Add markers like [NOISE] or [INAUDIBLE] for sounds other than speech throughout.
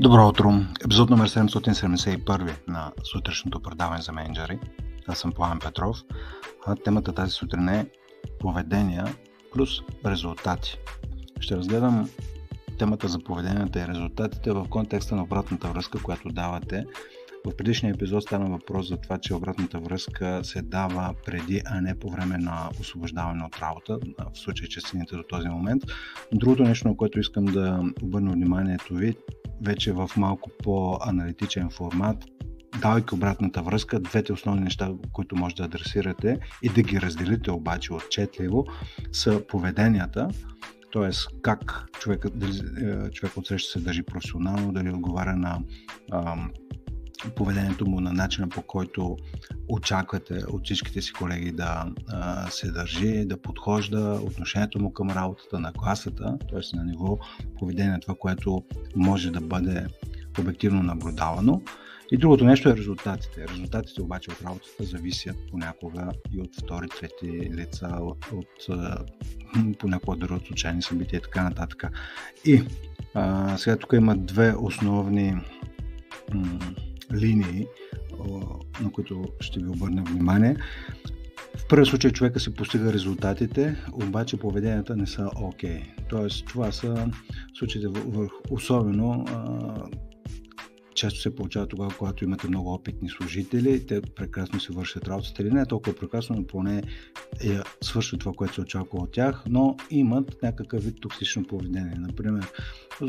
Добро утро! Епизод номер 771 на сутрешното предаване за менеджери. Аз съм Пламен Петров. А темата тази сутрин е поведения плюс резултати. Ще разгледам темата за поведенията и резултатите в контекста на обратната връзка, която давате в предишния епизод стана въпрос за това, че обратната връзка се дава преди, а не по време на освобождаване от работа, в случай, че стигнете до този момент. Другото нещо, на което искам да обърна вниманието ви, вече в малко по-аналитичен формат, давайки обратната връзка, двете основни неща, които може да адресирате и да ги разделите обаче отчетливо, са поведенията, т.е. как човек, дали, е, човек отсреща се държи професионално, дали отговаря на поведението му на начина по който очаквате от всичките си колеги да а, се държи, да подхожда, отношението му към работата на класата, т.е. на ниво поведение, това, което може да бъде обективно наблюдавано. И другото нещо е резултатите. Резултатите обаче от работата зависят понякога и от втори, трети лица, от, [LAUGHS] понякога дори от случайни събития и така нататък. И а, сега тук има две основни м- линии, на които ще ви обърна внимание. В първи случай човека си постига резултатите, обаче поведенията не са окей. Okay. Тоест, това са случаите, особено често се получава тогава, когато имате много опитни служители, те прекрасно си вършат работата или не е толкова прекрасно, но поне е, свършват това, което се очаква от тях, но имат някакъв вид токсично поведение. Например,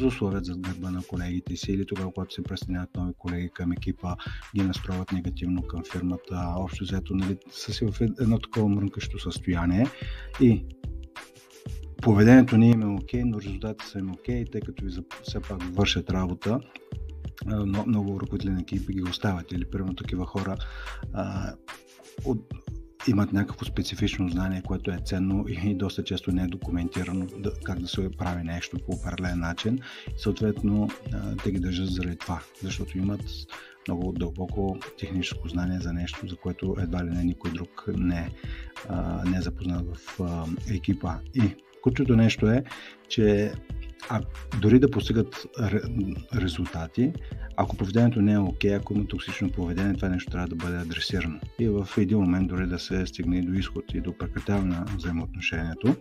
условият за гърба на колегите си или тогава, когато се престеняват нови колеги към екипа, ги настроят негативно към фирмата, общо взето нали, са си в едно такова мрънкащо състояние и поведението ни им е окей, но резултатите са им окей, тъй като ви все пак вършат работа, много, на екипи ги оставят или примерно такива хора а, от, имат някакво специфично знание, което е ценно и доста често не е документирано да, как да се прави нещо по определен начин. Съответно те ги държат заради това, защото имат много дълбоко техническо знание за нещо, за което едва ли не никой друг не, а, не е запознат в а, екипа. И ключото нещо е, че а дори да постигат резултати, ако поведението не е окей, ако има токсично поведение, това нещо трябва да бъде адресирано. И в един момент дори да се стигне до изход и до прекратяване на взаимоотношението.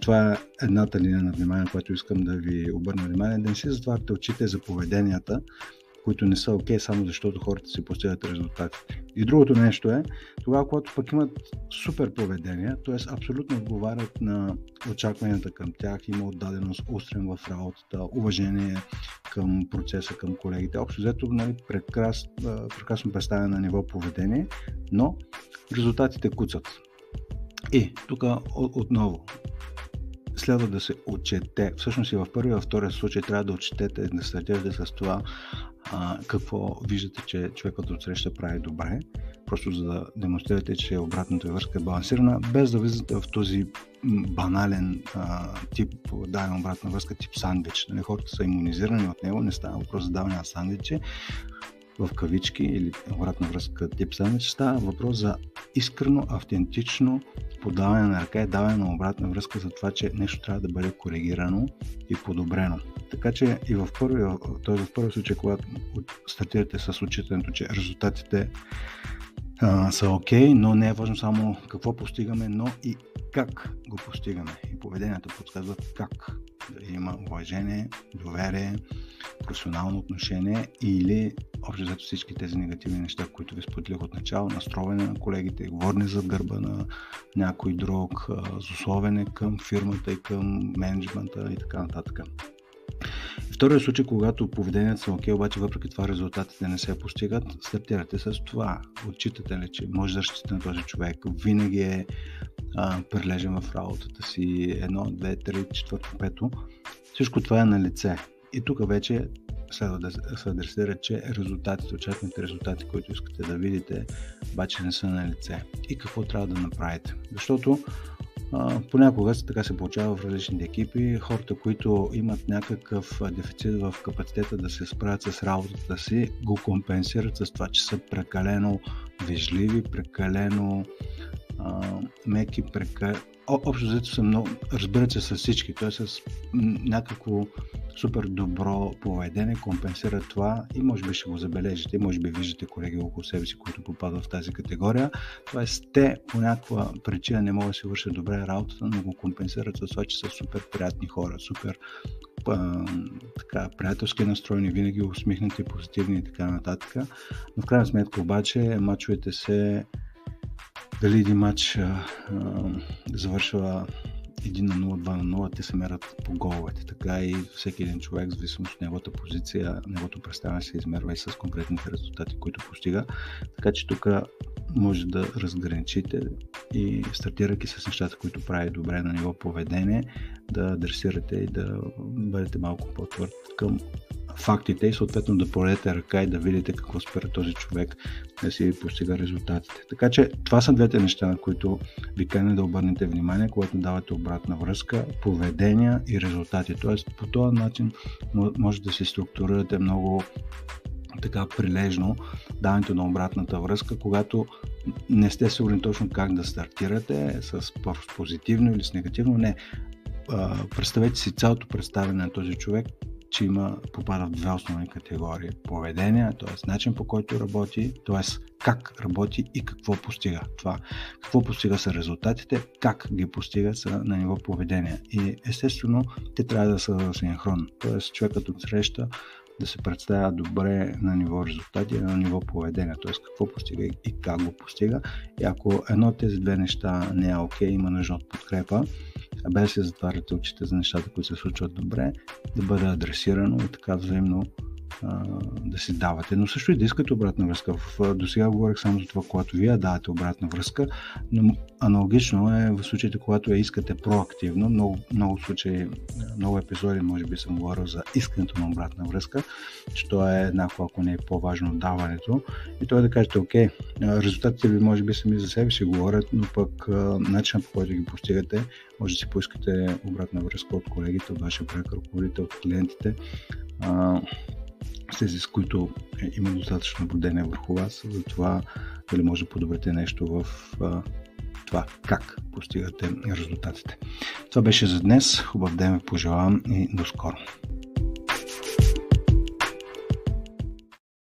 Това е едната линия на внимание, която искам да ви обърна внимание, да не си затваряте очите за поведенията, които не са окей, okay, само защото хората си постигат резултатите. И другото нещо е, тогава, когато пък имат супер поведение, т.е. абсолютно отговарят на очакванията към тях, има отдаденост, устрем в работата, уважение към процеса, към колегите. Общо взето, нали, прекрас, прекрасно представяне на ниво поведение, но резултатите куцат. И тук отново, следва да се отчете. Всъщност и в първия във втория случай трябва да отчетете, да стартирате с това а, какво виждате, че човекът от среща прави добре, просто за да демонстрирате, че обратната връзка е балансирана, без да влизате в този банален а, тип дадена обратна връзка, тип сандвич. Нали, хората са иммунизирани от него, не става въпрос за даване на сандвичи, в кавички или обратна връзка тип сандвич, става въпрос за искрено, автентично подаване на ръка и даване на обратна връзка за това, че нещо трябва да бъде коригирано и подобрено. Така че и в първия, т.е. в първи случай, когато стартирате с отчитането, че резултатите а, са окей, okay, но не е важно само какво постигаме, но и как го постигаме. И поведението подсказват как. Има уважение, доверие, професионално отношение или общо взето всички тези негативни неща, които ви споделих от начало, настроене на колегите, говорене зад гърба на някой друг, засловене към фирмата и към менеджмента и така нататък. Втория случай, когато поведението са окей, обаче въпреки това резултатите не се постигат, стартирате с това. Отчитате ли, че може да защитите на този човек. Винаги е а, прилежен в работата си. Едно, две, три, четвърто, пето. Всичко това е на лице. И тук вече следва да се адресира, че резултатите, очакваните резултати, които искате да видите, обаче не са на лице. И какво трябва да направите? Защото а, понякога така се получава в различните екипи. Хората, които имат някакъв дефицит в капацитета да се справят с работата си, го компенсират с това, че са прекалено вежливи, прекалено а, меки, прекалено общо взето са много, разбират се с всички, т.е. с някакво супер добро поведение компенсира това и може би ще го забележите, може би виждате колеги около себе си, които попадат в тази категория. Тоест, те по някаква причина не могат да се вършат добре работата, но го компенсират с това, че са супер приятни хора, супер така, приятелски настроени, винаги усмихнати, позитивни и така нататък. Но в крайна сметка обаче мачовете се дали един матч а, а, завършва 1 на 0, 2 на 0, те се мерят по головете. Така и всеки един човек, зависимо от неговата позиция, неговото представяне се измерва и с конкретните резултати, които постига. Така че тук може да разграничите и стартирайки с нещата, които прави добре на ниво поведение, да адресирате и да бъдете малко по-твърд към фактите и съответно да поредете ръка и да видите какво спира този човек да си постига резултатите. Така че това са двете неща, на които ви каня да обърнете внимание, когато давате обратна връзка, поведения и резултати. Тоест по този начин може да се структурирате много така прилежно даването на обратната връзка, когато не сте сигурни точно как да стартирате с позитивно или с негативно. Не. Представете си цялото представяне на този човек, че има, попада в две основни категории. Поведение, т.е. начин по който работи, т.е. как работи и какво постига. Това какво постига са резултатите, как ги постига са на ниво поведение. И естествено, те трябва да са синхрон. Т.е. човекът от среща да се представя добре на ниво резултати на ниво поведение, т.е. какво постига и как го постига. И ако едно от тези две неща не е окей, okay, има нужда от подкрепа, без да се затваряте очите за нещата, които се случват добре, да бъде адресирано и така взаимно да си давате, но също и да искате обратна връзка. До сега говорих само за това, когато вие давате обратна връзка, но аналогично е в случаите, когато я искате проактивно. Много, много случаи, много епизоди, може би съм говорил за искането на обратна връзка, що е еднакво, ако не е по-важно даването. И той е да кажете, окей, резултатите ви може би сами за себе си говорят, но пък начинът по който ги постигате, може да си поискате обратна връзка от колегите, от вашия пряк ръководител, от клиентите с тези, с които е, има достатъчно наблюдение върху вас, за това дали може да подобрите нещо в това как постигате резултатите. Това беше за днес. Хубав ден ви пожелавам и до скоро.